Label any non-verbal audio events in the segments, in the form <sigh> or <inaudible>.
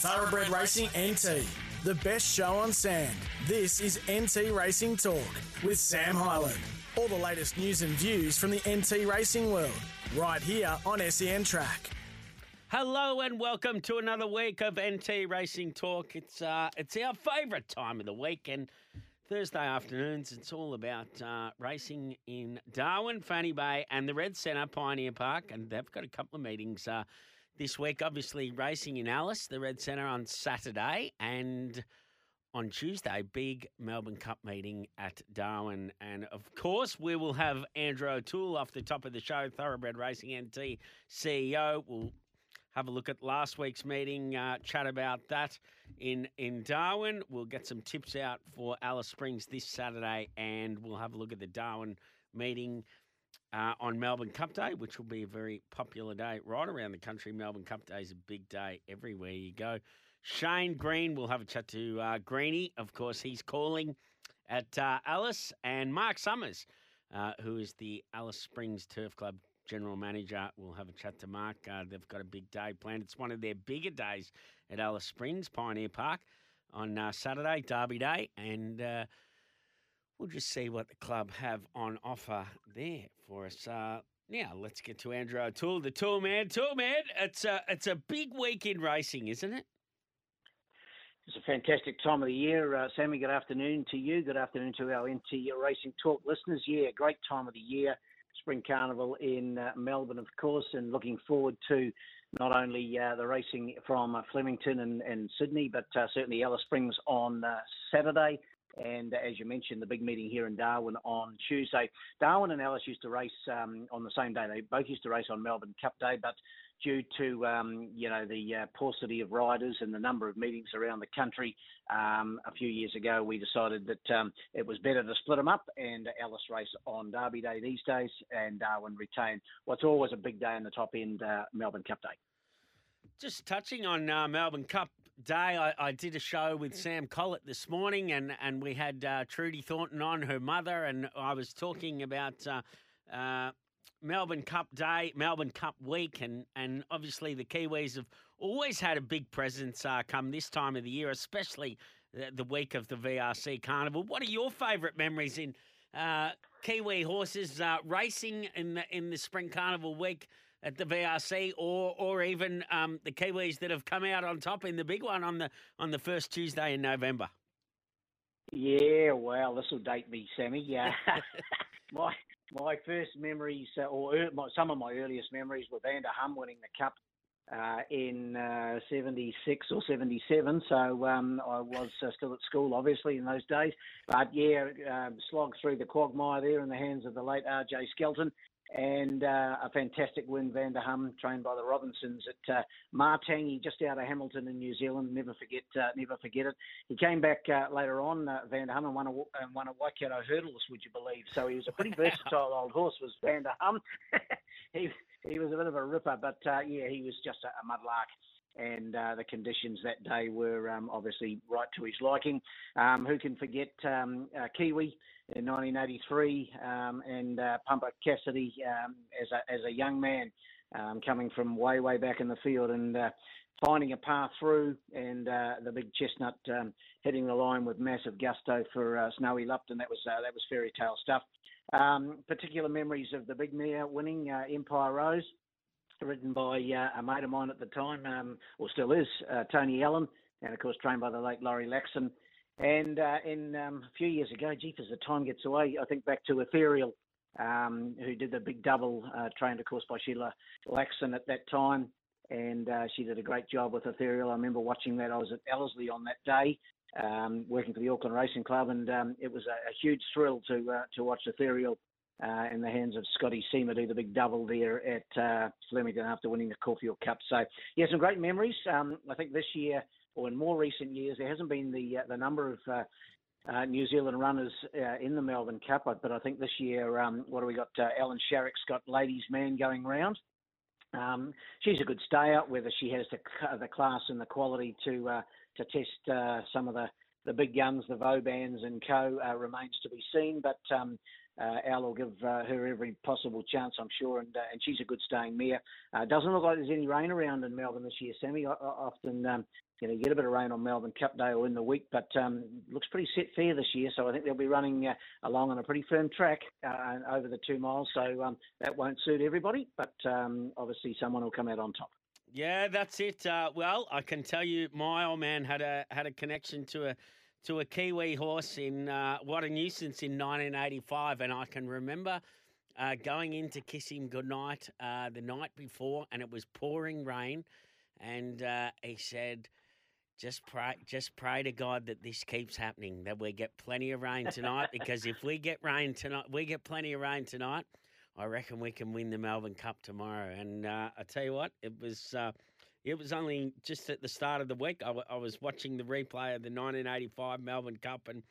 Thoroughbred Racing NT, the best show on sand. This is NT Racing Talk with Sam Hyland. All the latest news and views from the NT racing world, right here on SEN Track. Hello and welcome to another week of NT Racing Talk. It's uh, it's our favourite time of the week, and Thursday afternoons. It's all about uh, racing in Darwin, Fanny Bay, and the Red Centre, Pioneer Park, and they've got a couple of meetings uh, this week. Obviously, racing in Alice, the Red Centre on Saturday, and on Tuesday, big Melbourne Cup meeting at Darwin. And of course, we will have Andrew O'Toole off the top of the show, Thoroughbred Racing NT CEO. We'll have a look at last week's meeting, uh, chat about that in, in Darwin. We'll get some tips out for Alice Springs this Saturday, and we'll have a look at the Darwin meeting. Uh, on Melbourne Cup Day, which will be a very popular day right around the country. Melbourne Cup Day is a big day everywhere you go. Shane Green, we'll have a chat to uh, Greeny. Of course, he's calling at uh, Alice. And Mark Summers, uh, who is the Alice Springs Turf Club general manager. We'll have a chat to Mark. Uh, they've got a big day planned. It's one of their bigger days at Alice Springs, Pioneer Park, on uh, Saturday, Derby Day. And uh, we'll just see what the club have on offer there for us. Uh, now let's get to Andrew O'Toole, the tool man. Tool man, it's a it's a big week in racing, isn't it? It's a fantastic time of the year. Uh, Sammy, good afternoon to you. Good afternoon to our NT Racing Talk listeners. Yeah, great time of the year. Spring Carnival in uh, Melbourne, of course, and looking forward to not only uh, the racing from uh, Flemington and, and, Sydney, but uh, certainly Alice Springs on uh, Saturday. And as you mentioned, the big meeting here in Darwin on Tuesday. Darwin and Alice used to race um, on the same day. They both used to race on Melbourne Cup Day, but due to um, you know the uh, paucity of riders and the number of meetings around the country. Um, a few years ago, we decided that um, it was better to split them up and Alice race on Derby Day these days, and Darwin retain what's always a big day in the top end, uh, Melbourne Cup Day. Just touching on uh, Melbourne Cup Day, I, I, did a show with Sam Collett this morning, and and we had uh, Trudy Thornton on, her mother, and I was talking about. Uh, uh, Melbourne Cup Day, Melbourne Cup Week, and and obviously the Kiwis have always had a big presence uh, come this time of the year, especially the, the, week of the VRC Carnival. What are your favourite memories in uh, Kiwi horses uh, racing in the in the Spring Carnival week at the VRC, or or even um, the Kiwis that have come out on top in the big one on the on the first Tuesday in November? Yeah, well, this will date me, Sammy. Yeah, <laughs> <laughs> my my first memories, uh, or er, my, some of my earliest memories, were Van der Hum winning the cup uh, in uh, 76 or 77. So um, I was uh, still at school, obviously, in those days. But yeah, um, slogged through the quagmire there in the hands of the late R.J. Skelton and uh, a fantastic win, Van der Hum, trained by the Robinsons at uh, Matangi, just out of Hamilton in New Zealand. Never forget, uh, never forget it. He came back uh, later on, uh, Van der Hum, and won a, and won a Waikato hurdles, would you believe? So he was a pretty versatile old horse, was Van der Hum. <laughs> he he was a bit of a ripper, but uh, yeah, he was just a, a mudlark and uh, the conditions that day were um, obviously right to his liking. Um, who can forget um, uh, Kiwi in 1983 um, and uh, Pumper Cassidy um, as a as a young man um, coming from way way back in the field and uh, finding a path through and uh, the big chestnut hitting the line with massive gusto for uh, Snowy Lupton. That was that was fairy tale stuff. particular memories of the big mare winning Empire Rose ridden by uh, a mate of mine at the time, um, or still is, uh, Tony Allen, and of course trained by the late Laurie Laxon. And uh, in um, a few years ago, jeepers, the time gets away. I think back to Ethereal, um, who did the big double, uh, trained of course by Sheila Laxon at that time, and uh, she did a great job with Ethereal. I remember watching that. I was at Ellerslie on that day. Um, working for the Auckland Racing Club, and um, it was a, a, huge thrill to uh, to watch Ethereal uh, in the hands of Scotty Seamer do the big double there at uh, Flemington after winning the Caulfield Cup. So, yeah, some great memories. Um, I think this year, or in more recent years, there hasn't been the uh, the number of uh, uh, New Zealand runners uh, in the Melbourne Cup, but I think this year, um, what do we got? Allan Sharrock's got ladies' man going round. Um, she's a good stayer, whether she has the the class and the quality to to test some of the the big guns, the Vauban's and co, uh, remains to be seen. But um, uh, Al will give uh, her every possible chance, I'm sure, and uh, and she's a good staying mare. Uh, doesn't look like there's any rain around in Melbourne this year, Sammy. I, I often, um, you know, get a bit of rain on Melbourne Cup Day or in the week, but um, looks pretty set fair this year. So I think they'll be running uh, along on a pretty firm track uh, over the two miles. So um, that won't suit everybody, but um, obviously someone will come out on top. Yeah, that's it. Uh, well, I can tell you, my old man had a had a connection to a to a Kiwi horse in uh, What a Nuisance in 1985, and I can remember uh, going in to kiss him goodnight uh, the night before, and it was pouring rain, and uh, he said. Just pray, just pray to God that this keeps happening. That we get plenty of rain tonight. because if we get rain tonight, we get plenty of rain tonight. I reckon we can win the Melbourne Cup tomorrow. And uh, I tell you what, it was uh, it was only just at the start of the week. I, w- I was watching the replay of the 1985 Melbourne Cup, and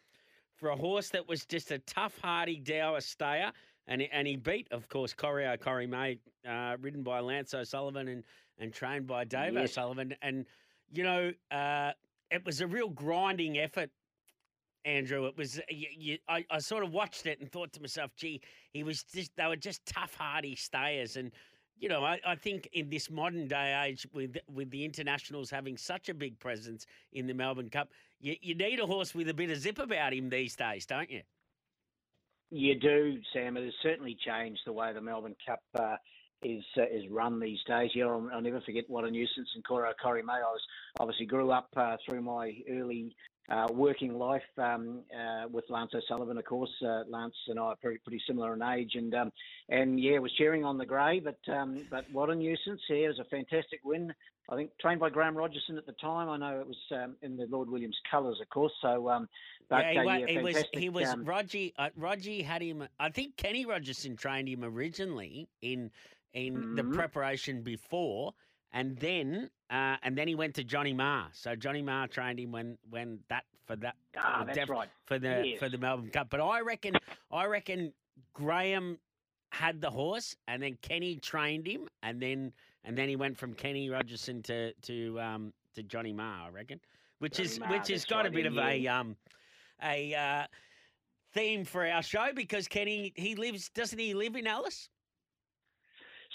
for a horse that was just a tough, hardy Dower stayer, and he, and he beat, of course, Koiro Corrie May, uh, ridden by Lance O'Sullivan and and trained by Dave Yes. O'Sullivan, and you know, uh, it was a real grinding effort. Andrew, it was. You, you, I, I sort of watched it and thought to myself, "Gee, he was just. They were just tough, hardy stayers." And you know, I, I think in this modern day age, with with the internationals having such a big presence in the Melbourne Cup, you, you need a horse with a bit of zip about him these days, don't you? You do, Sam. It has certainly changed the way the Melbourne Cup uh, is uh, is run these days. Yeah, I'll, I'll never forget what a nuisance in Koiro Corrie May. I was obviously grew up uh, through my early uh, working life um, uh, with Lance O'Sullivan, of course. Uh, Lance and I are pretty, pretty similar in age, and um, and yeah, was cheering on the grey. But um, but what a nuisance! Yeah, it was a fantastic win. I think trained by Graham Rogerson at the time. I know it was um, in the Lloyd Williams colours, of course. So, um, but yeah, he, uh, yeah, he was. He was. um, Rogie. Uh, Rogie had him. I think Kenny Rogerson trained him originally in in the Mhm. preparation before, and then uh, and then he went to Johnny Meagher. So Johnny Meagher trained him when when that for that ah, that's def- right. for the Yes. for the Melbourne Cup. But I reckon I reckon Graham had the horse, and then Kenny trained him, and then and then he went from Kenny Rogerson to to um to Johnny Meagher. I reckon, which Johnny is Meagher, which has got a bit of yeah, a um a uh, theme for our show because Kenny he lives doesn't he live in Alice?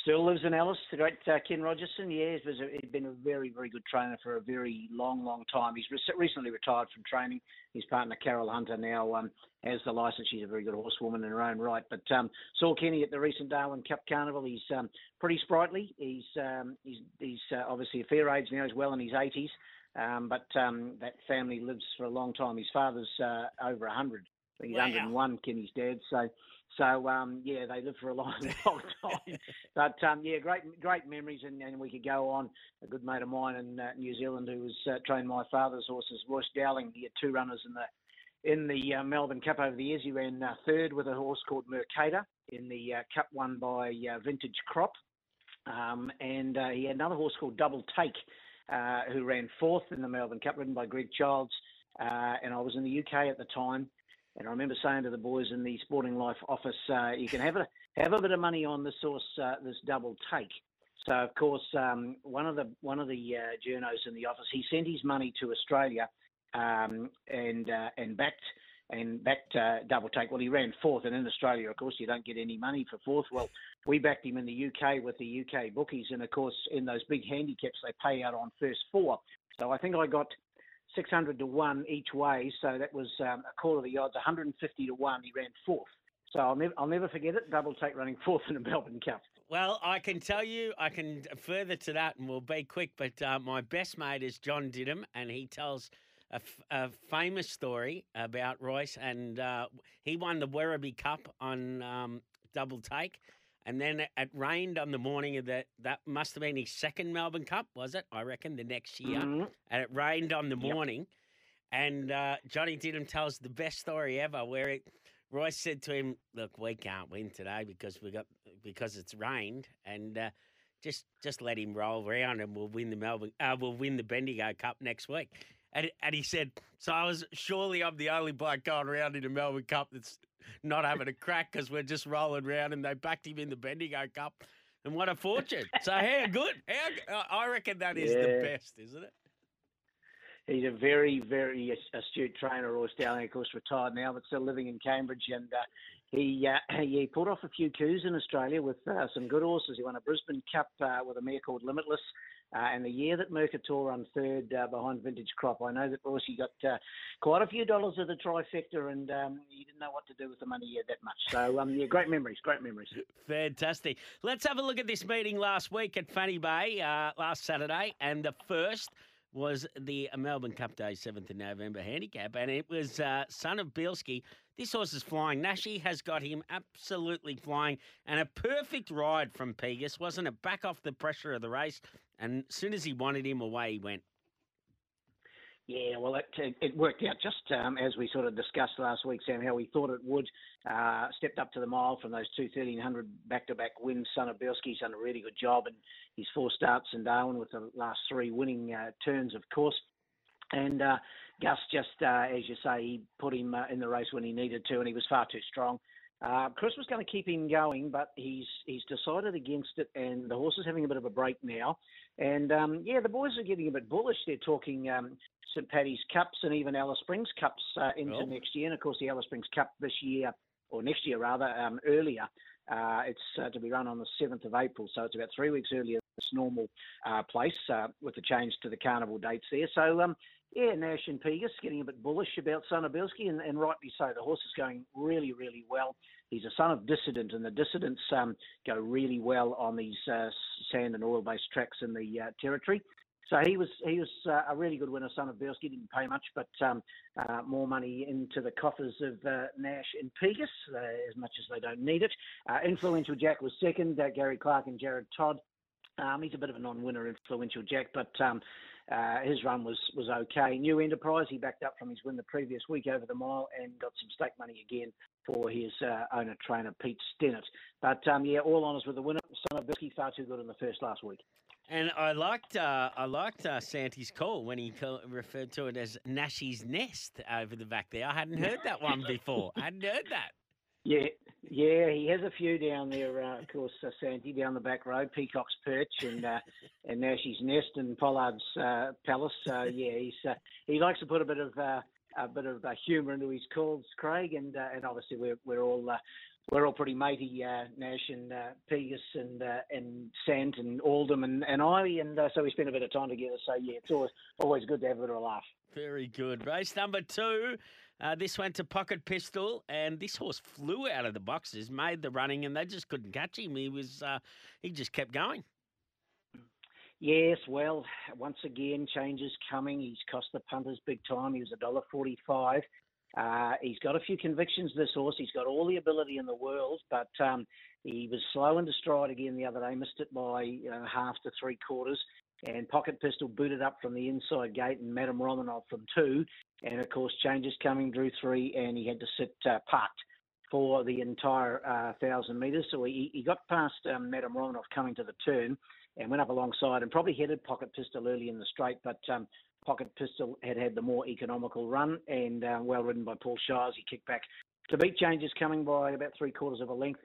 Still lives in Alice, the great uh, Ken Rogerson. Yeah, he's, been a very, very good trainer for a very long, long time. He's re- recently retired from training. His partner, Carol Hunter, now um, has the licence. She's a very good horsewoman in her own right. But um, saw Kenny at the recent Darwin Cup Carnival. He's um, pretty sprightly. He's um, he's, he's uh, obviously a fair age now. He's well in his 80s. Um, but um, that family lives for a long time. His father's uh, over 100. He's Wow. 101, Kenny's dad. So, so um, yeah, they live for a <laughs> long, long time. <laughs> But um, yeah, great, great memories, and, and we could go on. A good mate of mine in uh, New Zealand who was uh, trained my father's horses, Royce Dowling. He had two runners in the in the uh, Melbourne Cup over the years. He ran uh, third with a horse called Mercator in the uh, Cup won by uh, Vintage Crop, um, and uh, he had another horse called Double Take, uh, who ran fourth in the Melbourne Cup, ridden by Greg Childs. Uh, and I was in the UK at the time. And I remember saying to the boys in the Sporting Life office, uh, "You can have a have a bit of money on this horse, uh, this double take." So of course, um, one of the one of the uh, journos in the office, he sent his money to Australia um, and uh, and backed and backed uh, double take. Well, he ran fourth, and in Australia, of course, you don't get any money for fourth. Well, we backed him in the UK with the UK bookies, and of course, in those big handicaps, they pay out on first four. So I think I got 600 to one each way. So that was um, a quarter of the odds, 150 to one. He ran fourth. So I'll never, I'll never forget it. Double take running <laughs> fourth in the Melbourne Cup. Well, I can tell you, I can further to that, and we'll be quick. But uh, my best mate is John Didham, and he tells a, f- a famous story about Royce, and uh, he won the Werribee Cup on um, double take, and then it, rained on the morning of that. That must have been his second Melbourne Cup, was it? I reckon the next year, Mhm. and it rained on the Yep. morning, and uh, Johnny Didham tells the best story ever, where it, Royce said to him, "Look, we can't win today because we got because it's rained, and uh, just just let him roll around, and we'll win the Melbourne. Uh, we'll win the Bendigo Cup next week." And and he said, "So I was surely I'm the only bloke going around in the Melbourne Cup that's not having a crack because we're just rolling around." And they backed him in the Bendigo Cup, and what a fortune! so how good? How I reckon that is the best, isn't it? he's a very, very astute trainer, Roy Dowling, of course, retired now, but still living in Cambridge. And uh, he uh, <clears throat> he pulled off a few coups in Australia with uh, some good horses. He won a Brisbane Cup uh, with a mare called Limitless. Uh, and the year that Mercator ran third uh, behind Vintage Crop, I know that Rossi got uh, quite a few dollars of the trifecta, and um, he didn't know what to do with the money had that much. So, um, yeah, great memories, great memories. Fantastic. Let's have a look at this meeting last week at Fanny Bay, uh, last Saturday, and the first was the Melbourne Cup Day, 7th of November handicap, and it was uh, Son of Bielski. This horse is flying. Nashi has got him absolutely flying, and a perfect ride from Pegas, wasn't it? Back off the pressure of the race, and as soon as he wanted him, away he went. Yeah, well, it, it worked out just um, as we sort of discussed last week, Sam, how we thought it would. Uh, stepped up to the mile from those two 1300 back-to-back wins. Son of Bielski's done a really good job, and his four starts in Darwin with the last three winning uh, turns, of course. And uh, Gus just, uh, as you say, he put him uh, in the race when he needed to, and he was far too strong. Uh, Chris was going to keep him going, but he's he's decided against it, and the horse is having a bit of a break now. And um, yeah, the boys are getting a bit bullish. They're talking um, St Paddy's Cups and even Alice Springs Cups uh, into oh. next year. And of course, the Alice Springs Cup this year, or next year rather, um, earlier. Uh, it's uh, to be run on the 7th of April, so it's about three weeks earlier than its normal uh, place uh, with the change to the carnival dates there. So, um, yeah, Nash and Pegas getting a bit bullish about Son of Bielski, and, and rightly so. The horse is going really, really well. He's a son of Dissident, and the Dissidents um, go really well on these uh, sand and oil-based tracks in the uh, territory. So he was he was uh, a really good winner, son of Bielski. Didn't pay much, but um, uh, more money into the coffers of uh, Nash and Pegas, uh, as much as they don't need it. Uh, influential Jack was second. Gary Clark and Jared Todd. Um, he's a bit of a non-winner, influential Jack, but um, his run was was okay. New Enterprise, he backed up from his win the previous week over the mile and got some stake money again for his owner trainer Pete Stennett. But um, yeah, all honours with the winner. Son of Bielski far too good in the first last week. And I liked uh, I liked uh, Santi's call when he call, referred to it as Nashi's nest over the back there. I hadn't heard that one before. I hadn't heard that. Yeah, yeah, he has a few down there. Uh, of course, uh, Santi down the back road, Peacock's Perch, and uh, <laughs> and Nashi's Nest and Pollard's uh, Palace. So <laughs> yeah, he's uh, he likes to put a bit of uh, a bit of uh, humour into his calls, Craig, and uh, and obviously we're we're all uh, we're all pretty matey, uh, Nash and uh, Pegas and uh, and Sant and Oldham and, and I, and uh, so we spend a bit of time together. So yeah, it's always always good to have a bit of a laugh. Very good. Race number two. Uh, this went to Pocket Pistol, and this horse flew out of the boxes, made the running, and they just couldn't catch him. He was uh, he just kept going. Yes, well, once again, changes coming. He's cost the punters big time. He was a dollar forty-five. Uh, he's got a few convictions, this horse. He's got all the ability in the world, but um, he was slow into stride again the other day, missed it by know, half to three quarters. And Pocket Pistol booted up from the inside gate, and Madame Romanov from two. And of course, changes coming, drew three, and he had to sit uh, parked for the entire uh, thousand metres. So he, he got past um, Madame Romanov coming to the turn and went up alongside and probably headed Pocket Pistol early in the straight, but um, Pocket Pistol had had the more economical run and uh, well ridden by Paul Shires. He kicked back. The beat changes coming by about three quarters of a length.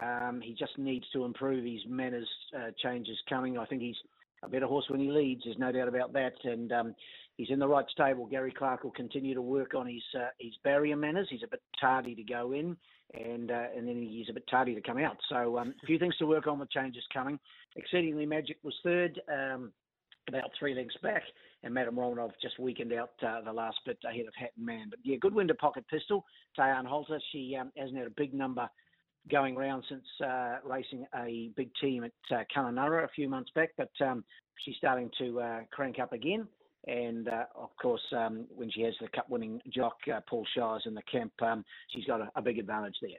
Um, he just needs to improve his manners. Uh, changes coming. I think he's a better horse when he leads. There's no doubt about that. And um, he's in the right stable. Gary Clark will continue to work on his uh, his barrier manners. He's a bit tardy to go in, and uh, and then he's a bit tardy to come out. So um, a few things to work on with changes coming. Exceedingly Magic was third, um, about three lengths back and Madame Romanov just weakened out uh, the last bit ahead of Hatton Man. But yeah, good win to Pocket Pistol. Tayan Halter, she um, hasn't had a big number going round since uh, racing a big team at uh, Kununurra a few months back, but um, she's starting to uh, crank up again. And uh, of course, um, when she has the cup winning jock, uh, Paul Shires in the camp, um, she's got a, a big advantage there.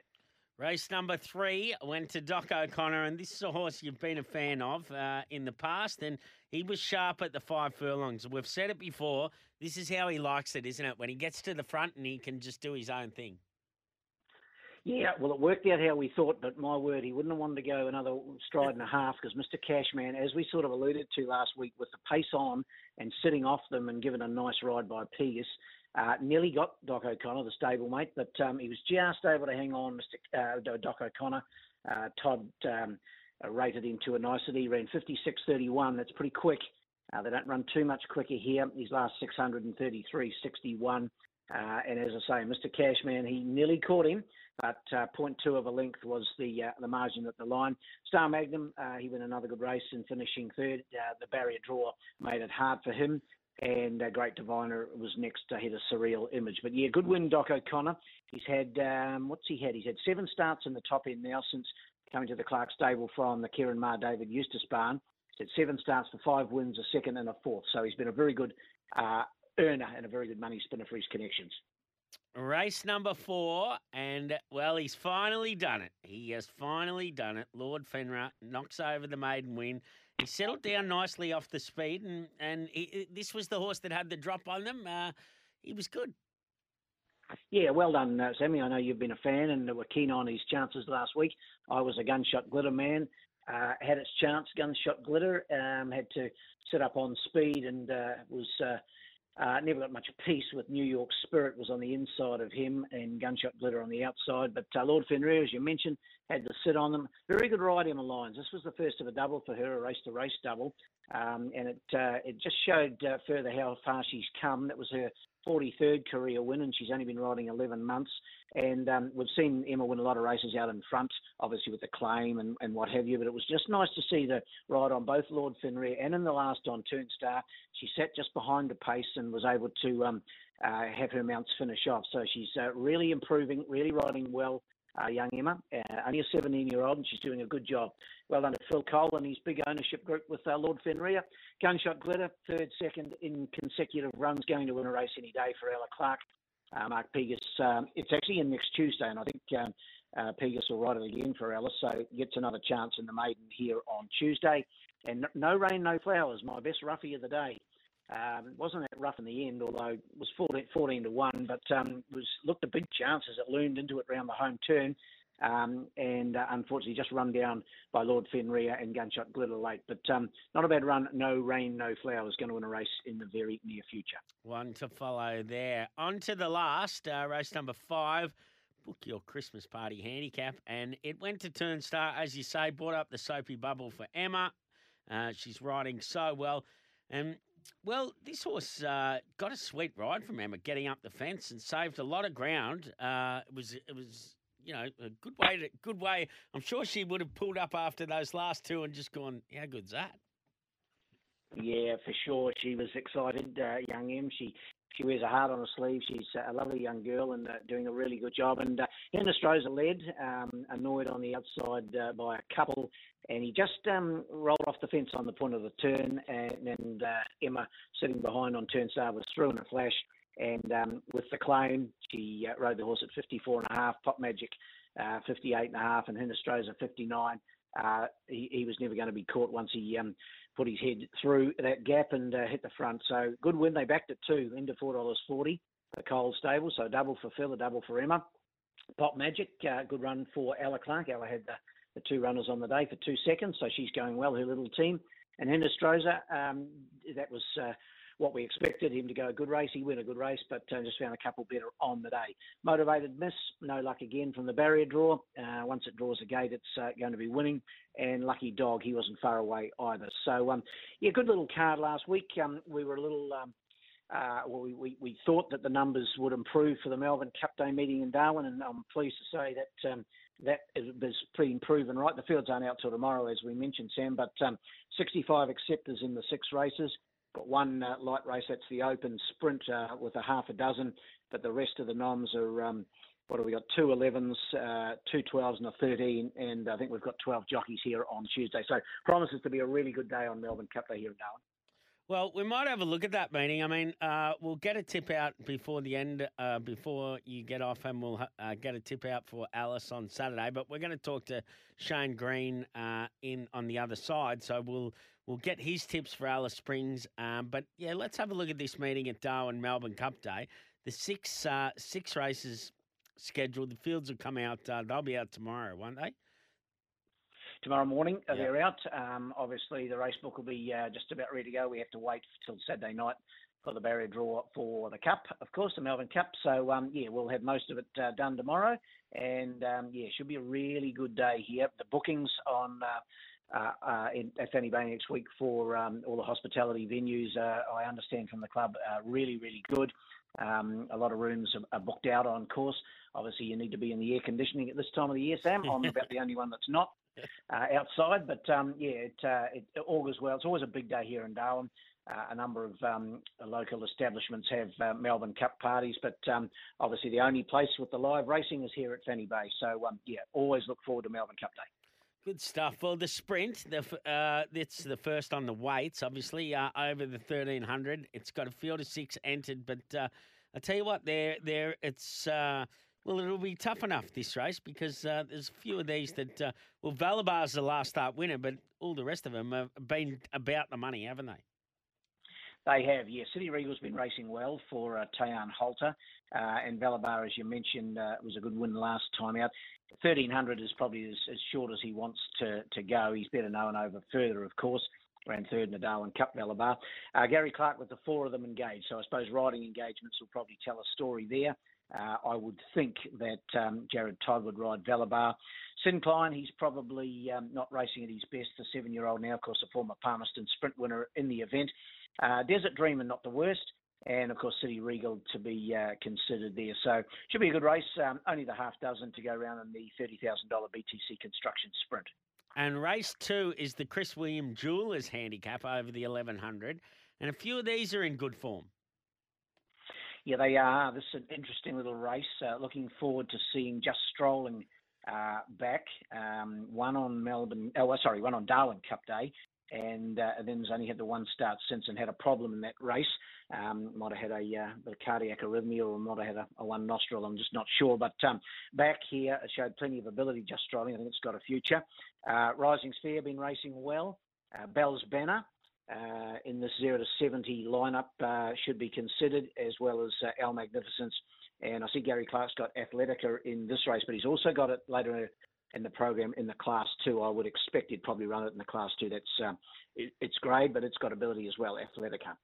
Race number three went to Doc O'Connor, and this is a horse you've been a fan of uh, in the past, and he was sharp at the five furlongs. We've said it before. This is how he likes it, isn't it? When he gets to the front and he can just do his own thing. Yeah, well, it worked out how we thought, but my word, he wouldn't have wanted to go another stride and a half because Mr. Cashman, as we sort of alluded to last week, with the pace on and sitting off them and given a nice ride by Pegas, uh, nearly got Doc O'Connor, the stablemate, but um, he was just able to hang on, Mr. Uh, Doc O'Connor. Uh, Todd um, rated him to a nicety, ran 56.31. That's pretty quick. Uh, they don't run too much quicker here. His last 633, 61. Uh, and as I say, Mr. Cashman, he nearly caught him, but uh, 0.2 of a length was the uh, the margin at the line. Star Magnum, uh, he won another good race in finishing third. Uh, the barrier draw made it hard for him and uh, Great Diviner was next to hit a surreal image. But yeah, good win, Doc O'Connor. He's had um, what's he had? He's had seven starts in the top end now since coming to the Clark stable from the Ciaron Maher David Eustace barn. He's had seven starts for five wins, a second and a fourth. So he's been a very good uh, earner and a very good money spinner for his connections. Race number four, and well, he's finally done it. He has finally done it. Lord Fenrir knocks over the maiden win. He settled down nicely off the speed, and and he, this was the horse that had the drop on them. Uh, he was good. Yeah, well done, uh, Sammy. I know you've been a fan and were keen on his chances last week. I was a gunshot glitter man. Uh, had its chance, gunshot glitter. Um, had to sit up on speed and uh, was uh, never got much peace with New York Spirit was on the inside of him and Gunshot Glitter on the outside. But uh, Lord Fenrir, as you mentioned, had to sit on them. Very good ride the lines. This was the first of a double for her, a race to race double, um, and it uh, it just showed uh, further how far she's come. That was her 43rd career win, and she's only been riding 11 months. And um, we've seen Emma win a lot of races out in front, obviously with the claim and, and what have you. But it was just nice to see the ride on both Lord Fenrir and in the last on Turnstar. She sat just behind the pace and was able to um, uh, have her mounts finish off. So she's uh, really improving, really riding well uh, young Emma, uh, only a 17 year old, and she's doing a good job. Well done to Phil Cole and his big ownership group with uh, Lord Fenrir. Gunshot Glitter, third, second in consecutive runs, going to win a race any day for Ella Clark. Uh, Mark Pegas, um, it's actually in next Tuesday, and I think um, uh, Pegas will ride it again for Ella, so gets another chance in the maiden here on Tuesday. And no rain, no flowers, my best roughie of the day. Um, wasn't that rough in the end, although it was 14, 14 to 1, but um, was looked a big chance as it loomed into it round the home turn. Um, and uh, unfortunately just run down by Lord Fenrir and Gunshot Glitter late. But um, not a bad run. No rain, no flowers. Going to win a race in the very near future. One to follow there. On to the last uh, race number five. Book your Christmas party handicap, and it went to Turnstar, as you say. Brought up the soapy bubble for Emma. Uh, she's riding so well, and well, this horse uh, got a sweet ride from Emma, getting up the fence and saved a lot of ground. Uh, it was it was you know a good way to good way. I'm sure she would have pulled up after those last two and just gone, how good's that? Yeah, for sure. She was excited, uh, young Em. She she wears a heart on her sleeve. She's a lovely young girl and uh, doing a really good job. And uh, Henna led, um, annoyed on the outside uh, by a couple, and he just um, rolled off the fence on the point of the turn. And, and uh, Emma, sitting behind on turn was through in a flash. And um, with the claim, she uh, rode the horse at 54 and a half. Pop Magic, uh, 58 and a half, and Henna Strozer 59. Uh, he, he, was never going to be caught once he um, put his head through that gap and uh, hit the front. So good win. They backed it too, into four dollars forty. The Cole stable, so double for Phil, a double for Emma. Pop Magic, uh, good run for Ella Clark. Ella had the, the, two runners on the day for two seconds, so she's going well. Her little team. And Henna Strozer, um, that was uh, what we expected him to go a good race. He win a good race, but uh, just found a couple better on the day. Motivated miss, no luck again from the barrier draw. Uh, once it draws a gate, it's uh, going to be winning. And lucky dog, he wasn't far away either. So um, yeah, good little card last week. Um, we were a little. Um, uh, well, we, we, we, thought that the numbers would improve for the Melbourne Cup Day meeting in Darwin, and I'm pleased to say that um, that is pretty proven right. The fields aren't out till tomorrow, as we mentioned, Sam, but um, 65 acceptors in the six races. Got one uh, light race, that's the Open Sprint uh, with a half a dozen, but the rest of the noms are, um, what have we got, two 11s, uh, two 12s and a 13, and I think we've got 12 jockeys here on Tuesday. So promises to be a really good day on Melbourne Cup Day here in Darwin. Well, we might have a look at that meeting. I mean, uh, we'll get a tip out before the end, uh, before you get off, and we'll uh, get a tip out for Alice on Saturday. But we're going to talk to Shane Green uh, in on the other side, so we'll we'll get his tips for Alice Springs. Um, but yeah, let's have a look at this meeting at Darwin Melbourne Cup Day. The six uh, six races scheduled. The fields will come out. Uh, they'll be out tomorrow, won't they? tomorrow morning. Yep. They're out. Um, obviously, the race book will be uh, just about ready to go. We have to wait till Saturday night for the barrier draw for the Cup, of course, the Melbourne Cup. So, um, yeah, we'll have most of it uh, done tomorrow. And, um, yeah, should be a really good day here. The bookings on uh, uh, uh, in, at Fanny Bay next week for um, all the hospitality venues. Uh, I understand from the club, uh, really, really good. Um, a lot of rooms are, are, booked out on course. Obviously, you need to be in the air conditioning at this time of the year, Sam. I'm about the only one that's not uh, outside, but um, yeah, it, it, it augurs well. It's always a big day here in Darwin. Uh, a number of um, local establishments have uh, Melbourne Cup parties, but um, obviously the only place with the live racing is here at Fanny Bay. So um, yeah, always look forward to Melbourne Cup Day. Good stuff. Well, the sprint, the uh, it's the first on the weights, obviously uh, over the thirteen hundred. It's got a field of six entered, but uh, I tell you what, there, there, it's. Uh, well, it'll be tough enough this race because uh, there's a few of these that. Uh, well, Valabar's the last start winner, but all the rest of them have been about the money, haven't they? They have, yes. City Regal's been racing well for uh, Tayan Halter, uh, and Valabar, as you mentioned, uh, was a good win last time out. 1300 is probably as, as, short as he wants to, to go. He's better known over further, of course. Ran third in the Darwin Cup, Valabar. Uh, Gary Clark with the four of them engaged, so I suppose riding engagements will probably tell a story there. Uh, I would think that um, Jared Todd would ride Valabar. Sincline, he's probably um, not racing at his best. The seven-year-old now, of course, a former Palmerston Sprint winner in the event. Uh, Desert Dreamer, not the worst. And of course, City Regal to be uh, considered there. So, should be a good race. Um, only the half dozen to go around in the $30,000 BTC construction sprint. And race two is the Chris William Jewelers handicap over the 1100. And a few of these are in good form. Yeah, they are. This is an interesting little race. Uh, looking forward to seeing Just Strolling uh, back. Um, one on Melbourne, oh, sorry, one on Darwin Cup Day, and, uh, and then has only had the one start since and had a problem in that race. Um, might have had a uh, cardiac arrhythmia or might have had a, a one nostril. I'm just not sure. But um, back here, it showed plenty of ability. Just driving. I think it's got a future. Uh, Rising Sphere been racing well. Uh, Bell's Banner. Uh, in this 0 to 70 lineup uh, should be considered, as well as uh, Al Magnificence. And I see Gary Clark's got Athletica in this race, but he's also got it later in the program in the class two. I would expect he'd probably run it in the class two. That's um, it, it's great, but it's got ability as well. Athletica.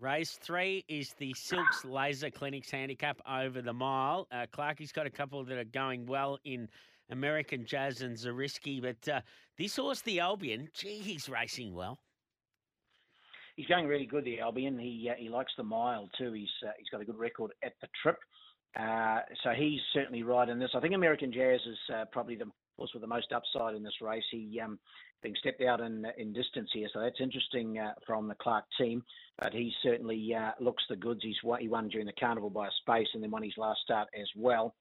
Race three is the Silks Laser Clinics handicap over the mile. Uh, Clarky's got a couple that are going well in American Jazz and Zariski, but uh, this horse, the Albion, gee, he's racing well. He's going really good, the Albion. He uh, he likes the mile too. He's uh, he's got a good record at the trip. Uh, so he's certainly right in this. I think American Jazz is uh, probably the course, with the most upside in this race. He um, being stepped out in in distance here, so that's interesting uh, from the Clark team. But he certainly uh, looks the goods. He's he won during the carnival by a space, and then won his last start as well.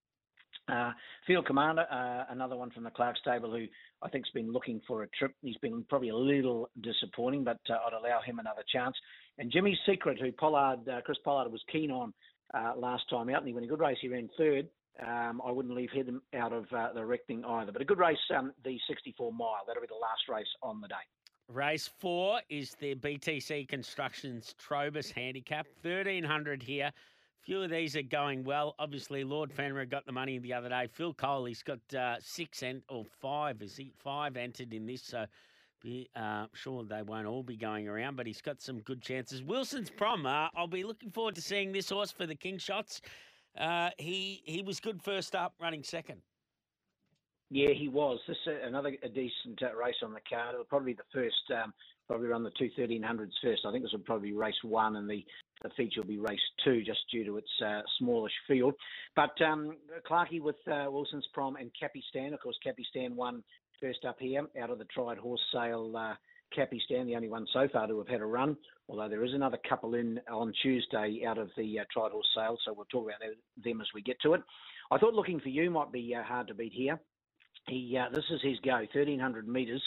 Uh, Field Commander, uh, another one from the Clark stable, who I think's been looking for a trip. He's been probably a little disappointing, but uh, I'd allow him another chance. And Jimmy's Secret, who Pollard, uh, Chris Pollard was keen on last time out, and he won a good race. He ran third. Um, I wouldn't leave him out of uh, the reckoning either. But a good race, um, the 64 mile. That'll be the last race on the day. Race four is the BTC Constructions Trobus Handicap. 1300 here. Few of these are going well. Obviously, Lord Fenrir got the money the other day. Phil Cole, he's got uh, six and or five. Is he five entered in this? So be uh, sure they won't all be going around, but he's got some good chances. Wilson's Prom. Uh, I'll be looking forward to seeing this horse for the King Shots. Uh, he he was good first up, running second. Yeah, he was. This is another a decent uh, race on the card. It'll probably be the first, um, probably run the two thirteen hundreds first. I think this will probably be race one, and the, the feature will be race two, just due to its uh, smallish field. But um, Clarkey with uh, Wilson's Prom and Cappy Stan. Of course, Cappy Stan won first up here out of the tried horse sale uh, Cappy Stan, the only one so far to have had a run, although there is another couple in on Tuesday out of the uh, Tried Horse sale, so we'll talk about them as we get to it. I thought looking for you might be uh, hard to beat here. He uh, This is his go, 1,300 metres,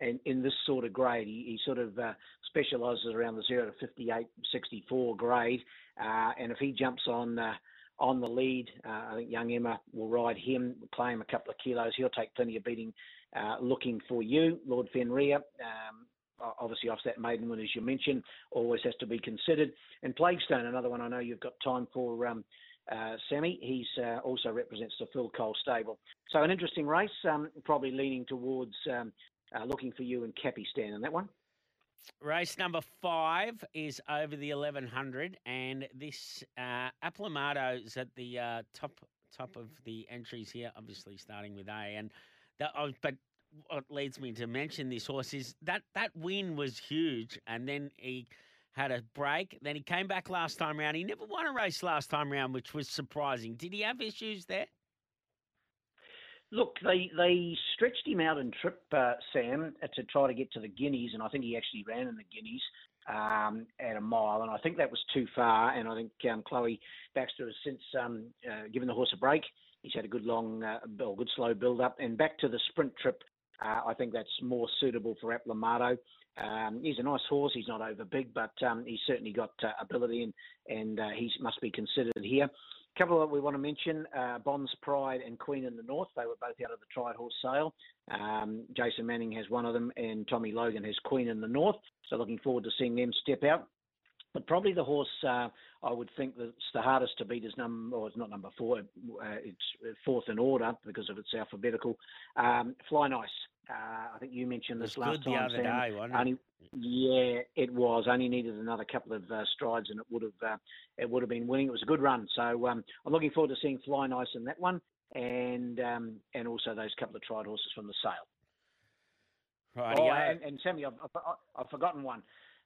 and in this sort of grade. He, he sort of uh, specialises around the 0 to 58, 64 grade, uh, and if he jumps on uh, on the lead. I think young Emma will ride him, claim a couple of kilos. He'll take plenty of beating. Looking for you, Lord Fenrir. Um, obviously off that maiden one, as you mentioned, always has to be considered. And Plaguestone, another one I know you've got time for. Um, uh, Sammy, he's uh, also represents the Phil Cole stable. So an interesting race, um, probably leaning towards um, uh, looking for you and Cappy Stan in that one. Race number five is over the 1100, and this uh, is at the uh, top top of the entries here, obviously starting with A. And the, oh, but what leads me to mention this horse is that that win was huge, and then he had a break. Then he came back last time round. He never won a race last time round, which was surprising. Did he have issues there? Look, they they stretched him out in trip, uh, Sam, uh, to try to get to the Guineas, and I think he actually ran in the Guineas um, at a mile, and I think that was too far. And I think um, Chloe Baxter has since um, uh, given the horse a break. He's had a good long, uh, or good slow build up, and back to the sprint trip. Uh, I think that's more suitable for Aplamato. Um, he's a nice horse. He's not over big, but um, he's certainly got uh, ability, and and uh, he must be considered here. A couple that we want to mention: uh, Bonds Pride and Queen in the North. They were both out of the Tried Horse Sale. Um, Jason Manning has one of them, and Tommy Logan has Queen in the North. So looking forward to seeing them step out. But probably the horse uh, I would think that's the hardest to beat is number, or it's not number four, uh, it's fourth in order because of its alphabetical. Um, Fly Nice. Uh, I think you mentioned this last time. The other Sam. day, wasn't it? Only, yeah, it was. Only needed another couple of uh, strides, and it would have uh, it would have been winning. It was a good run. So um, I'm looking forward to seeing Fly Nice in that one, and um, and also those couple of tried horses from the sale. Right. Oh, and, and Sammy, I've, I've, I've forgotten one.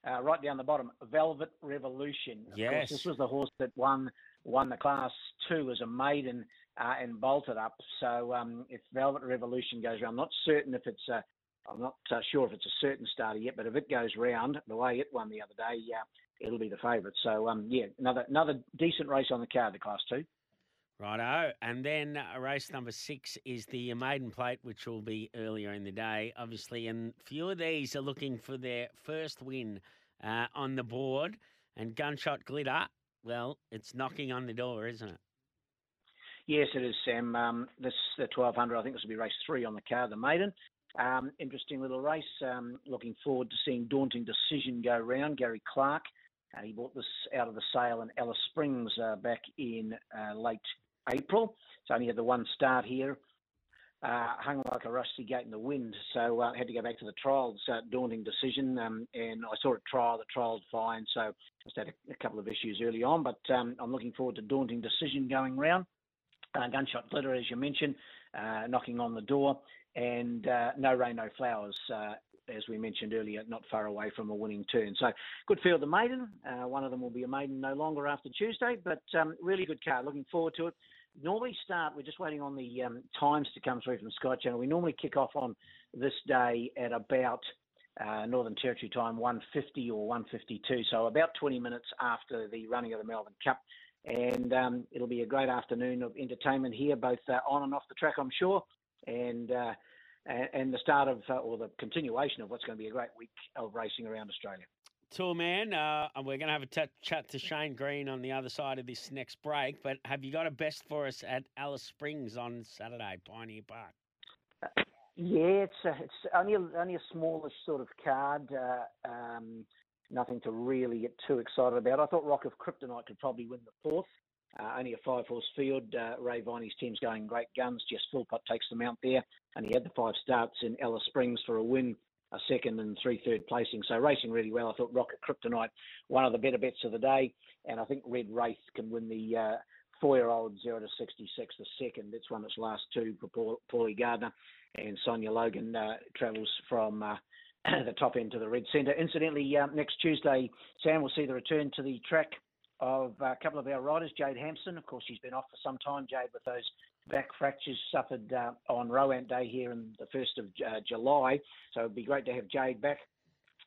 Uh, right down the bottom, Velvet Revolution. Of yes. Course, this was the horse that won won the Class Two as a maiden uh, and bolted up. So um, if Velvet Revolution goes around, I'm not certain if it's a, I'm not uh, sure if it's a certain starter yet, but if it goes round the way it won the other day, yeah, it'll be the favourite. So um, yeah, another another decent race on the card, the Class Two. Righto. And then uh, race number six is the maiden plate, which will be earlier in the day, obviously. And few of these are looking for their first win uh, on the board. And Gunshot Glitter, well, it's knocking on the door, isn't it? Yes, it is, Sam. Um, this the 1200. I think this will be race three on the car, the maiden. Um, interesting little race. Um, looking forward to seeing Daunting Decision go round. Gary Clark. Uh, he bought this out of the sale in Alice Springs uh, back in uh, late April. So only had the one start here. Uh, hung like a rusty gate in the wind, so uh, had to go back to the trials. Uh, daunting decision, um, and I saw it trial. The trial's fine, so just had a, a couple of issues early on, but um, I'm looking forward to daunting decision going round. Uh, gunshot glitter, as you mentioned, uh, knocking on the door, and uh, no rain, no flowers. as we mentioned earlier, not far away from a winning turn. So good field, the maiden. one of them will be a maiden no longer after Tuesday, but um, really good car. Looking forward to it normally start, we're just waiting on the um, times to come through from Sky Channel. We normally kick off on this day at about uh, Northern Territory time, 150 or 152, so about 20 minutes after the running of the Melbourne Cup. And um, it'll be a great afternoon of entertainment here, both uh, on and off the track, I'm sure. And uh, and the start of, uh, or the continuation of what's going to be a great week of racing around Australia. Tour man, uh, we're going to have a t- chat to Shane Green on the other side of this next break. But have you got a best for us at Alice Springs on Saturday, Pioneer Park? Uh, yeah, it's a, it's only a, only a smallish sort of card. Uh, um, nothing to really get too excited about. I thought Rock of Kryptonite could probably win the fourth. Uh, only a five horse field. Uh, Ray Viney's team's going great guns. Jess Philpott takes them out there. And he had the five starts in Alice Springs for a win a second and three third placing. So racing really well. I thought Rocket Kryptonite, one of the better bets of the day, and I think Red Wraith can win the uh, four-year-old zero to sixty-six the second. It's won its last two for Paulie Gardner, and Sonia Logan uh, travels from. <clears throat> The top end to the red centre. Incidentally, uh, next Tuesday, Sam will see the return to the track of a couple of our riders. Jade Hampson, of course, she's been off for some time. Jade with those back fractures suffered uh, on Rowan Day here in the 1st of uh, July. So it'd be great to have Jade back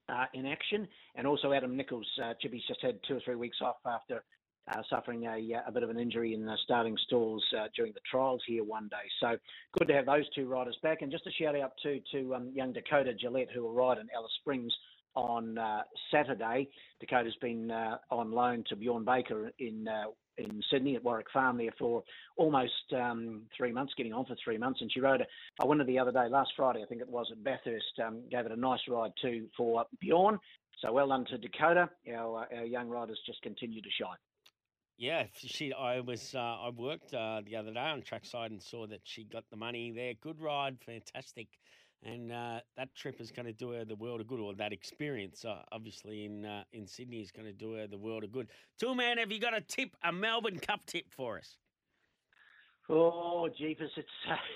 uh, in action. And also Adam Nichols. Uh, Chippy's just had two or three weeks off after uh, suffering a, uh, a, bit of an injury in the starting stalls uh, during the trials here one day. So good to have those two riders back. And just a shout out to, to um, young Dakota Gillette, who will ride in Alice Springs on uh, Saturday. Dakota's been uh, on loan to Bjorn Baker in uh, in Sydney at Warwick Farm there for almost um, three months, getting on for three months. And she rode a, a winner the other day, last Friday, I think it was at Bathurst. Um, gave it a nice ride too for Bjorn. So well done to Dakota. Our, our young riders just continue to shine. Yeah, she. I was. Uh, I worked uh, the other day on trackside and saw that she got the money there. Good ride, fantastic and uh, that trip is going to do her the world of good, or that experience, uh, obviously in uh, in Sydney, is going to do her the world of good. Tool man, have you got a tip, a Melbourne Cup tip for us? Oh, jeepers, it's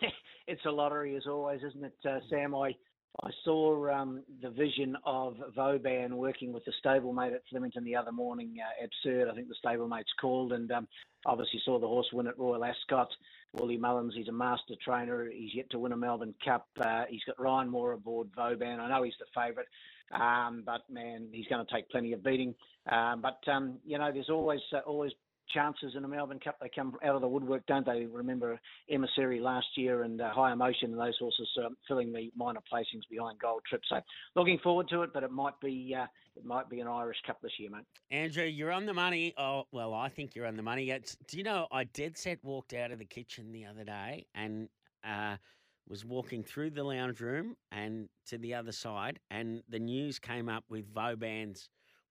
<laughs> it's a lottery as always, isn't it, uh, Sam? I I saw um, the vision of Vauban working with the stablemate at Flemington the other morning. Uh, Absurde, I think the stablemate's called, and um, obviously saw the horse win at Royal Ascot. Willie Mullins, he's a master trainer. He's yet to win a Melbourne Cup. Uh, he's got Ryan Moore aboard Vauban. I know he's the favourite, um, but man, he's going to take plenty of beating. Um, but um, you know, there's always uh, always chances in the Melbourne Cup. They come out of the woodwork, don't they? Remember Emissary last year and uh, High Emotion and those horses uh, filling the minor placings behind Gold Trip. So looking forward to it, but it might be uh, it might be an Irish Cup this year, mate. Andrew, you're on the money. Oh well, I think you're on the money. It's, do you know I dead set walked out of the kitchen the other day and. Uh, was walking through the lounge room and to the other side, and the news came up with Vauban's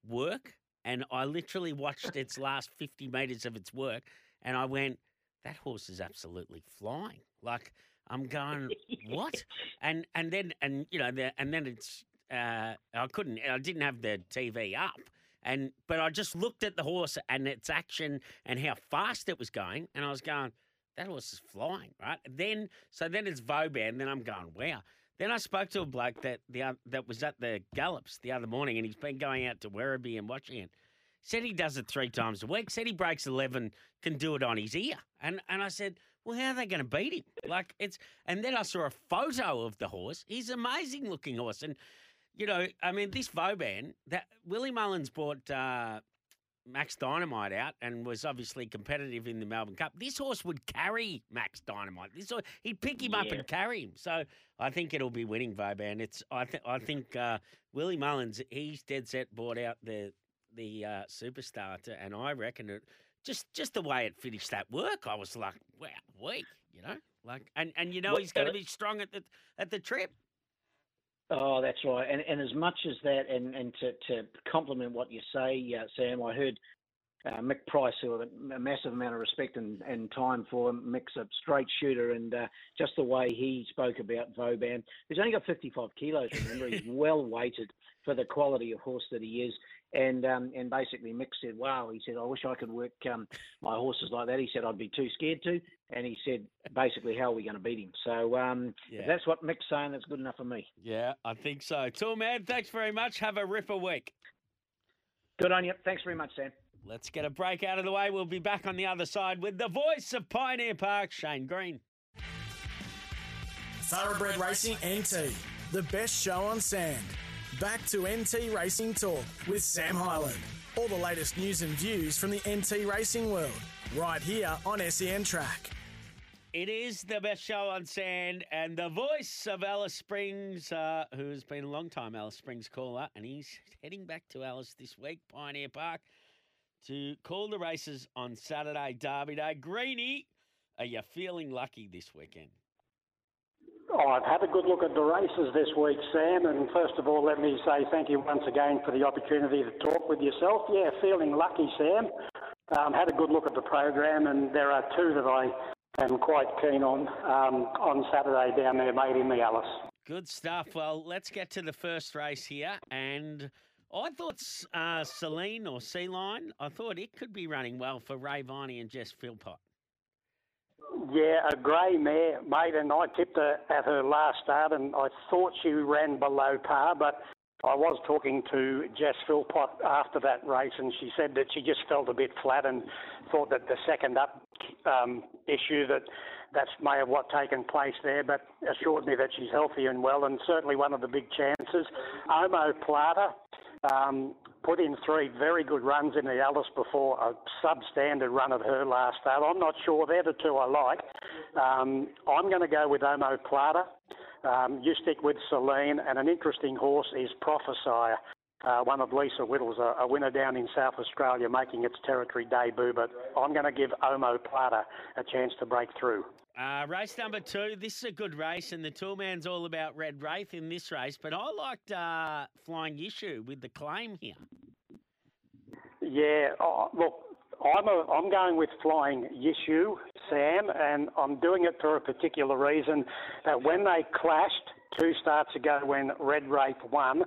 work and I literally watched its last 50 metres of its work, and I went, that horse is absolutely flying. Like, I'm going, <laughs> what? And and then and you know the, and then it's uh, I couldn't I didn't have the TV up and but I just looked at the horse and its action and how fast it was going and I was going that horse is flying right then so then it's Vauban then I'm going wow then I spoke to a bloke that the that was at the Gallops the other morning, and he's been going out to Werribee and watching it. Said he does it three times a week. Said he breaks eleven, can do it on his ear. And and I said, well, how are they going to beat him? Like it's. And then I saw a photo of the horse. He's an amazing looking horse, and you know, I mean, this Vauban that Willie Mullins bought. Uh, Max Dynamite out and was obviously competitive in the Melbourne Cup. This horse would carry Max Dynamite. This horse, he'd pick him yeah. up and carry him. So I think it'll be winning Vauban. It's I think I think uh, Willie Mullins he's dead set bought out the the uh, superstar to, and I reckon it just just the way it finished that work. I was like, wow, we, you know, like and and you know he's going to be strong at the at the trip. Oh, that's right. And and as much as that, and and to to complement what you say, uh, Sam, I heard uh, Mick Price, who have a massive amount of respect and, and time for him. Mick's a straight shooter, and uh, just the way he spoke about Vauban, he's only got 55 kilos. Remember, he's <laughs> well weighted for the quality of horse that he is. And um, and basically Mick said, "Wow," he said, "I wish I could work um, my horses like that." He said, "I'd be too scared to." And he said, basically, how are we going to beat him? So um, yeah. if that's what Mick's saying, that's good enough for me. Yeah, I think so. Tool man, thanks very much. Have a ripper week. Good on you. Thanks very much, Sam. Let's get a break out of the way. We'll be back on the other side with the voice of Pioneer Park, Shane Green. Thoroughbred Racing NT, the best show on sand. Back to NT Racing Talk with Sam Hyland. All the latest news and views from the NT racing world, right here on SEN Track. It is the best show on sand, and the voice of Alice Springs, uh, who's been a long time Alice Springs caller, and he's heading back to Alice this week, Pioneer Park, to call the races on Saturday, Derby Day. Greeny, are you feeling lucky this weekend? Oh, I've had a good look at the races this week, Sam, and first of all, let me say thank you once again for the opportunity to talk with yourself. Yeah, feeling lucky, Sam. Um, had a good look at the program, and there are two that I am quite keen on um, on Saturday down there, made in the Alice. Good stuff. Well, let's get to the first race here, and I thought uh, Celine or Sea Line, I thought it could be running well for Ray Viney and Jess Philpott. Yeah, a grey mare, mate, and I tipped her at her last start, and I thought she ran below par, but I was talking to Jess Philpott after that race, and she said that she just felt a bit flat and thought that the second up um, issue that that's may have what taken place there, but assured me that she's healthy and well, and certainly one of the big chances. Omo Plata, um, put in three very good runs in the Alice before a substandard run at her last start. I'm not sure. They're the two I like. Um, I'm going to go with Omo Plata. Um, you stick with Celine, and an interesting horse is Prophesier. Uh, one of Lisa Whittle's, a, a, winner down in South Australia, making its territory debut. But I'm going to give Omo Plata a chance to break through. Uh, race number two. This is a good race, and the Toolman's all about Red Wraith in this race. But I liked uh, Flying Issue with the claim here. Yeah, oh, look, I'm a, I'm going with Flying Issue, Sam, and I'm doing it for a particular reason. That when they clashed two starts ago, when Red Wraith won,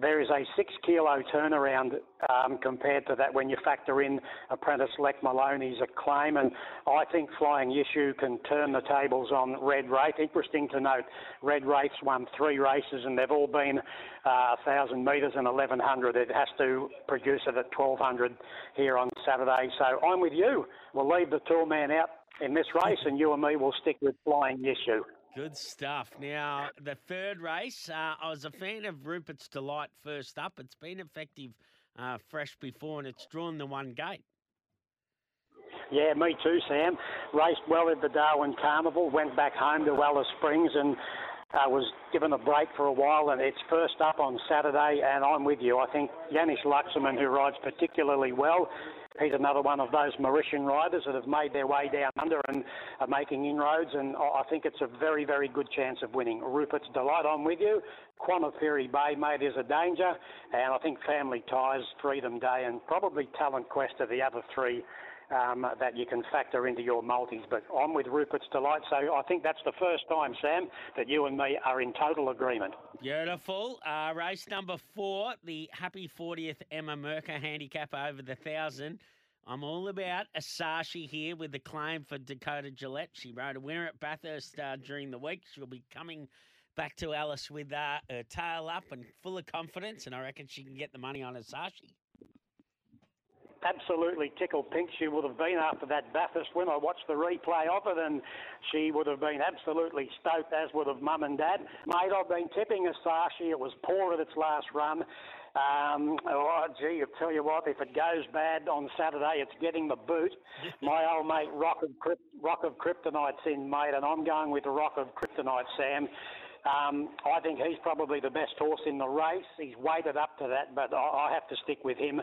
there is a six kilo turnaround um, compared to that when you factor in apprentice Lek Maloney's claim. And I think Flying Issue can turn the tables on Red Wraith. Interesting to note, Red Wraith's won three races and they've all been uh, 1,000 metres and 1,100. It has to produce it at 1,200 here on Saturday. So I'm with you. We'll leave the tall man out in this race and you and me will stick with Flying Issue. Good stuff. Now, the third race, uh, I was a fan of Rupert's Delight first up. It's been effective uh, fresh before and it's drawn the one gate. Yeah, me too, Sam. Raced well at the Darwin Carnival, went back home to Alice Springs and uh, was given a break for a while and it's first up on Saturday and I'm with you. I think Janish Luxemon, who rides particularly well, he's another one of those Mauritian riders that have made their way down under and are making inroads and I think it's a very, very good chance of winning. Rupert's Delight, I'm with you. Quannaferry Bay, mate, is a danger and I think Family Ties, Freedom Day and probably Talent Quest are the other three um, that you can factor into your multis. But I'm with Rupert's Delight, so I think that's the first time, Sam, that you and me are in total agreement. Beautiful. Uh, race number four, the happy 40th Emma Merker handicap over the thousand. I'm all about Asashi here with the claim for Dakota Gillette. She rode a winner at Bathurst uh, during the week. She'll be coming back to Alice with uh, her tail up and full of confidence, and I reckon she can get the money on Asashi absolutely tickled pink she would have been after that Bathurst win. I watched the replay of it and she would have been absolutely stoked, as would have mum and dad. Mate, I've been tipping Asashi. It was poor at its last run. Um, oh, gee, I'll tell you what, if it goes bad on Saturday, it's getting the boot. <laughs> My old mate, Rock of, Krypt- Rock of Kryptonite's in, mate, and I'm going with Rock of Kryptonite, Sam. Um, I think he's probably the best horse in the race. He's weighted up to that, but I, I have to stick with him.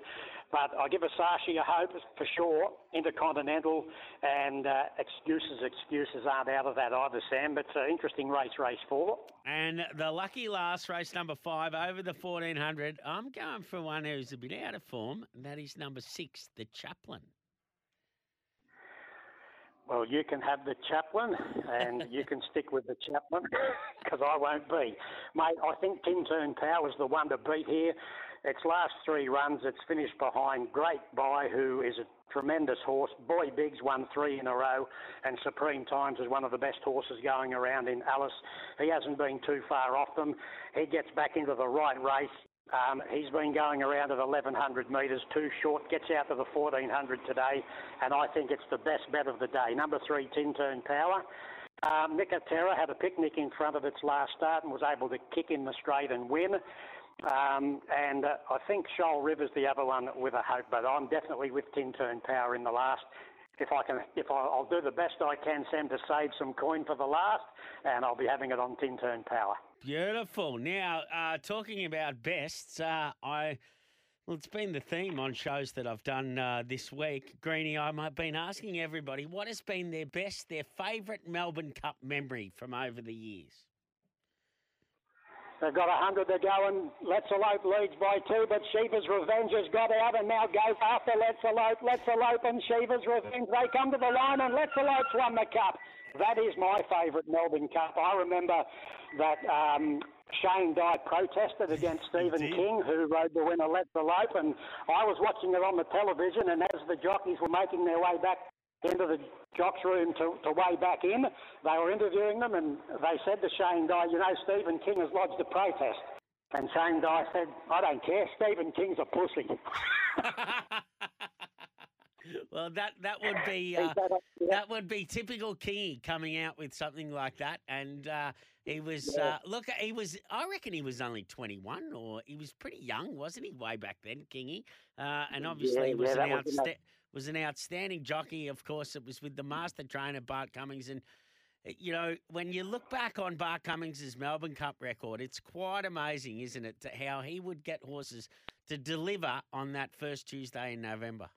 But I give Asashi a hope for sure, Intercontinental, and uh, excuses, excuses aren't out of that either, Sam. But it's an interesting race, race four. And the lucky last race, number five, over the 1400. I'm going for one who's a bit out of form, and that is number six, the Chaplain. Well, you can have the chaplain and <laughs> you can stick with the chaplain <laughs> because I won't be. Mate, I think Tin Turn Power's the one to beat here. Its last three runs, it's finished behind Great Buy, who is a tremendous horse. Boy Biggs won three in a row, and Supreme Times is one of the best horses going around in Alice. He hasn't been too far off them. He gets back into the right race. Um, he's been going around at 1100 metres, too short, gets out to the 1400 today, and I think it's the best bet of the day. Number three, Tin Turn Power. Um, Nicotera had a picnic in front of its last start and was able to kick in the straight and win. Um, and uh, I think Shoal River's the other one with a hope, but I'm definitely with Tin Turn Power in the last. If I can, if I, will do the best I can, Sam, to save some coin for the last, and I'll be having it on Tin Turn Power. Beautiful. Now, uh, talking about bests, uh, I well, it's been the theme on shows that I've done uh, this week. Greeny, I've been asking everybody what has been their best, their favourite Melbourne Cup memory from over the years. They've got 100 to go and Let's Elope leads by two, but Shiva's Revenge has got out and now goes after Let's Elope. Let's Elope and Shiva's Revenge. They come to the line and Let's Elope's won the cup. That is my favourite Melbourne Cup. I remember that um, Shane Dye protested against Stephen King, who rode the winner Let the Elope, and I was watching it on the television, and as the jockeys were making their way back into the jocks room to, to weigh back in. They were interviewing them and they said to Shane Dye, you know, Stephen King has lodged a protest. And Shane Dye said, I don't care, Stephen King's a pussy. <laughs> well, that that would be uh, that would be typical King coming out with something like that, and uh, he was uh, look, he was I reckon he was only twenty one, or he was pretty young, wasn't he, way back then, Kingy? Uh, and obviously yeah, he was yeah, an outstanding was an outstanding jockey. Of course, it was with the master trainer Bart Cummings, and eh, you know when you look back on Bart Cummings's Melbourne Cup record, it's quite amazing, isn't it, how he would get horses to deliver on that first Tuesday in November.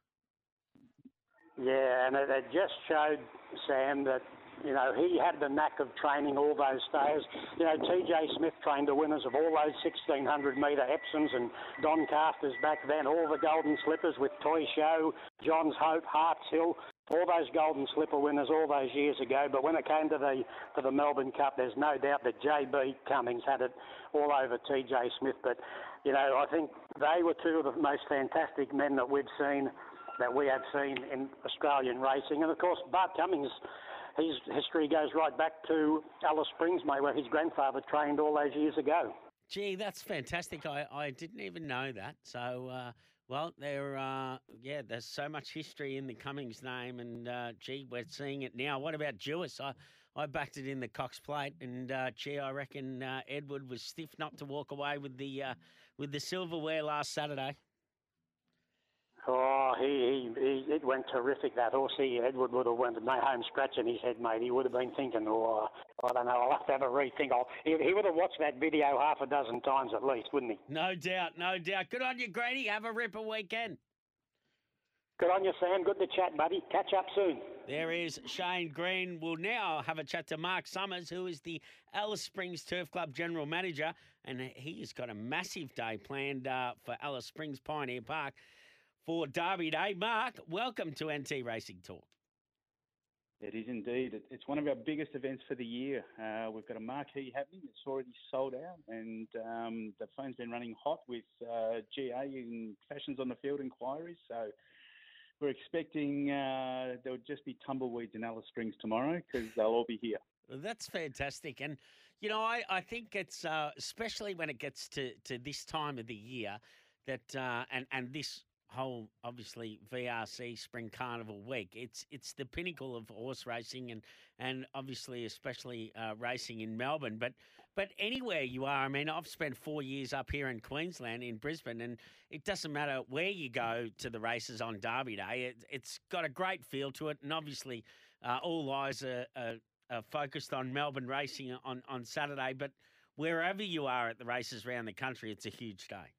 Yeah, and it, it just showed Sam that you know, he had the knack of training all those stayers. You know, TJ Smith trained the winners of all those 1600 metre Epsoms and Don Doncasters back then, all the Golden Slippers with Toy Show, John's Hope, Harts Hill. all those Golden Slipper winners all those years ago. But when it came to the to the Melbourne Cup, there's no doubt that JB Cummings had it all over TJ Smith. But you know, I think they were two of the most fantastic men that we've seen, that we have seen in Australian racing. And of course, Bart Cummings. His history goes right back to Alice Springs, mate, where his grandfather trained all those years ago. Gee, that's fantastic. I, I didn't even know that. So, uh, well, there, uh, yeah, there's so much history in the Cummings name, and uh, gee, we're seeing it now. What about Jewis? I, I backed it in the Cox Plate, and uh, gee, I reckon uh, Edward was stiff not to walk away with the uh, with the silverware last Saturday. Oh, he, he, he it went terrific that horse. He Edward would have went no home scratching his head, mate. He would have been thinking, oh, I don't know. I'll have to have a rethink. I'll, he, he would have watched that video half a dozen times at least, wouldn't he? No doubt, no doubt. Good on you, Grady. Have a ripper weekend. Good on you, Sam. Good to chat, buddy. Catch up soon. There is Shane Green. We'll now have a chat to Mark Summers, who is the Alice Springs Turf Club General Manager, and he has got a massive day planned uh, for Alice Springs Pioneer Park for Derby Day. Mark, welcome to NT Racing Talk. It is indeed. It's one of our biggest events for the year. Uh, we've got a marquee happening. It's already sold out, and um, the phone's been running hot with uh, GA and Fashions on the Field inquiries. So we're expecting uh, there'll just be tumbleweeds in Alice Springs tomorrow because they'll all be here. That's fantastic. And, you know, I, I think it's, uh, especially when it gets to, to this time of the year, that, uh, and, and this whole obviously VRC Spring Carnival week. It's it's the pinnacle of horse racing and and obviously especially uh, racing in Melbourne, but but anywhere you are. I mean, I've spent four years up here in Queensland in Brisbane, and it doesn't matter where you go to the races on Derby Day. It, has got a great feel to it, and obviously uh, all eyes are, are, are focused on Melbourne racing on on Saturday, but. Wherever you are at the races around the country, it's a huge day.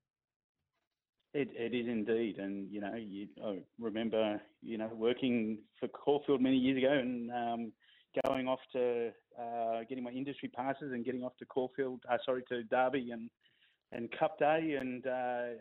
It, it is indeed, and you know, you, I remember you know working for Caulfield many years ago and um, going off to uh, getting my industry passes and getting off to Caulfield, uh, sorry, to Derby and and Cup Day and uh,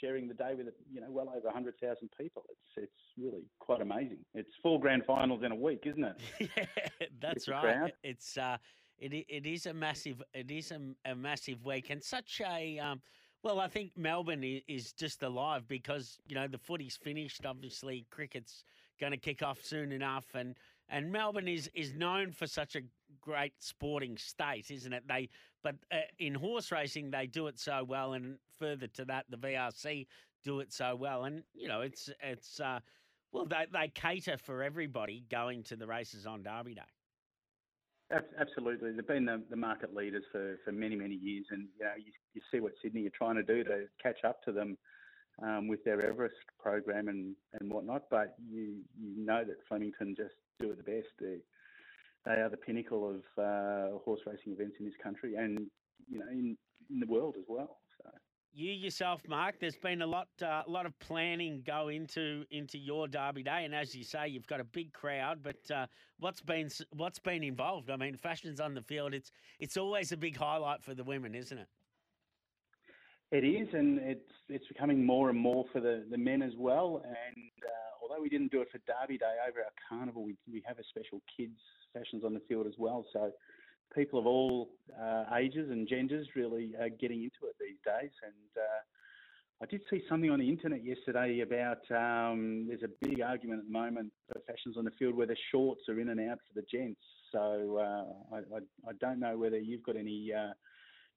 sharing the day with you know well over hundred thousand people. It's it's really quite amazing. It's four grand finals in a week, isn't it? <laughs> yeah, that's right. It's uh, it it is a massive it is a, a massive week and such a um, well, I think Melbourne is just alive because you know the footy's finished. Obviously, cricket's going to kick off soon enough, and and Melbourne is is known for such a great sporting state, isn't it? They but uh, in horse racing they do it so well, and further to that, the VRC do it so well, and you know it's it's uh, well they they cater for everybody going to the races on Derby Day. Absolutely, they've been the, the, market leaders for, for many many years, and you know you, you, see what Sydney are trying to do to catch up to them um, with their Everest program and, and whatnot. But you you know that Flemington just do it the best. They, they are the pinnacle of uh, horse racing events in this country, and you know in, in the world as well you yourself, Mark, there's been a lot, uh, lot of planning go into into your Derby Day, and as you say, you've got a big crowd. But uh, what's been what's been involved? I mean, fashions on the field. It's it's always a big highlight for the women, isn't it? It is, and it's it's becoming more and more for the, the men as well. And uh, although we didn't do it for Derby Day over our carnival, we we have a special kids fashions on the field as well. So people of all uh, ages and genders really are getting into it these days. And uh, I did see something on the internet yesterday about um, there's a big argument at the moment for fashions on the field where the shorts are in and out for the gents. So uh, I, I, I, don't know whether you've got any uh,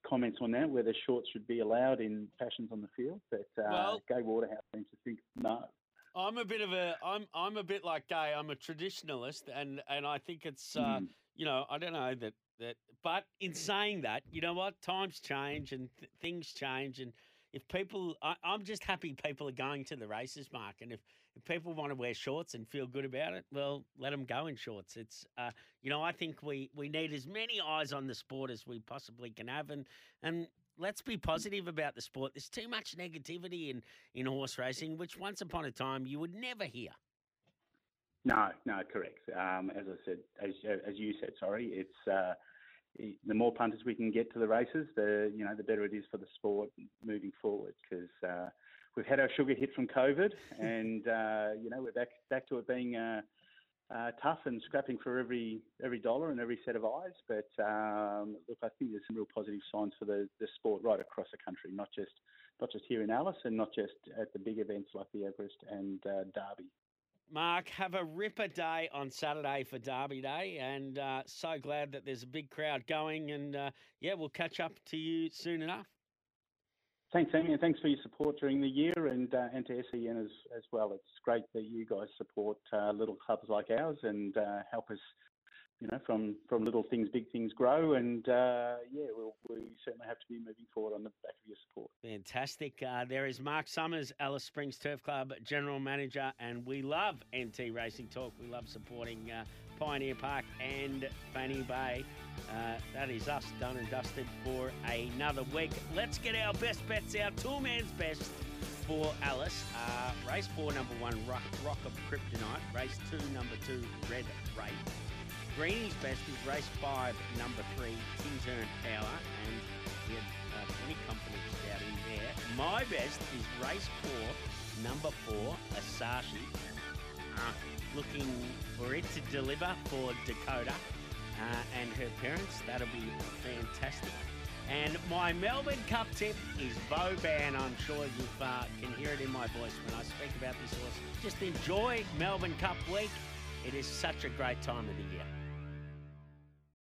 comments on that, whether shorts should be allowed in fashions on the field. But uh, well, Gai Waterhouse seems to think no. I'm a bit of a I'm I'm a bit like Gai. I'm a traditionalist, and and I think it's uh, mm. you know I don't know that that, but in saying that, you know what? Times change and th- things change, and if people, I, am just happy people are going to the races, Mark. And if, if people want to wear shorts and feel good about it, well, let them go in shorts. It's, uh, you know, I think we we need as many eyes on the sport as we possibly can have, and and let's be positive about the sport. There's too much negativity in in horse racing, which once upon a time you would never hear. No, no, correct. Um, as I said, as as you said, sorry, it's uh, the more punters we can get to the races, the you know the better it is for the sport moving forward. Because uh, we've had our sugar hit from COVID, <laughs> and uh, you know we're back back to it being a, uh, tough and scrapping for every every dollar and every set of eyes. But um, look, I think there's some real positive signs for the, the sport right across the country, not just not just here in Alice and not just at the big events like the Everest and uh, Derby. Mark, have a ripper day on Saturday for Derby Day, and uh, so glad that there's a big crowd going. And uh, yeah, we'll catch up to you soon enough. Thanks, Amy, and thanks for your support during the year and uh, and to SEN as as well. It's great that you guys support uh, little clubs like ours and uh, help us you know, from from little things, big things grow, and uh, yeah, we'll, we certainly have to be moving forward on the back of your support. Fantastic. Uh, there is Mark Summers, Alice Springs Turf Club General Manager, and we love NT Racing Talk. We love supporting uh, Pioneer Park and Fanny Bay. Uh, that is us done and dusted for another week. Let's get our best bets out. Two man's best for Alice. Uh, race four, number one, Rock, Rock of Kryptonite. Race two, number two, Red Wraith. Greeny's best is race five, number three, Tin Turn Power, and we had uh, plenty out in there. My best is race four, number four, Asashi. Uh, looking for it to deliver for Dakota uh, and her parents. That'll be fantastic. And my Melbourne Cup tip is Vauban. I'm sure you uh, can hear it in my voice when I speak about this horse. Just enjoy Melbourne Cup week. It is such a great time of the year.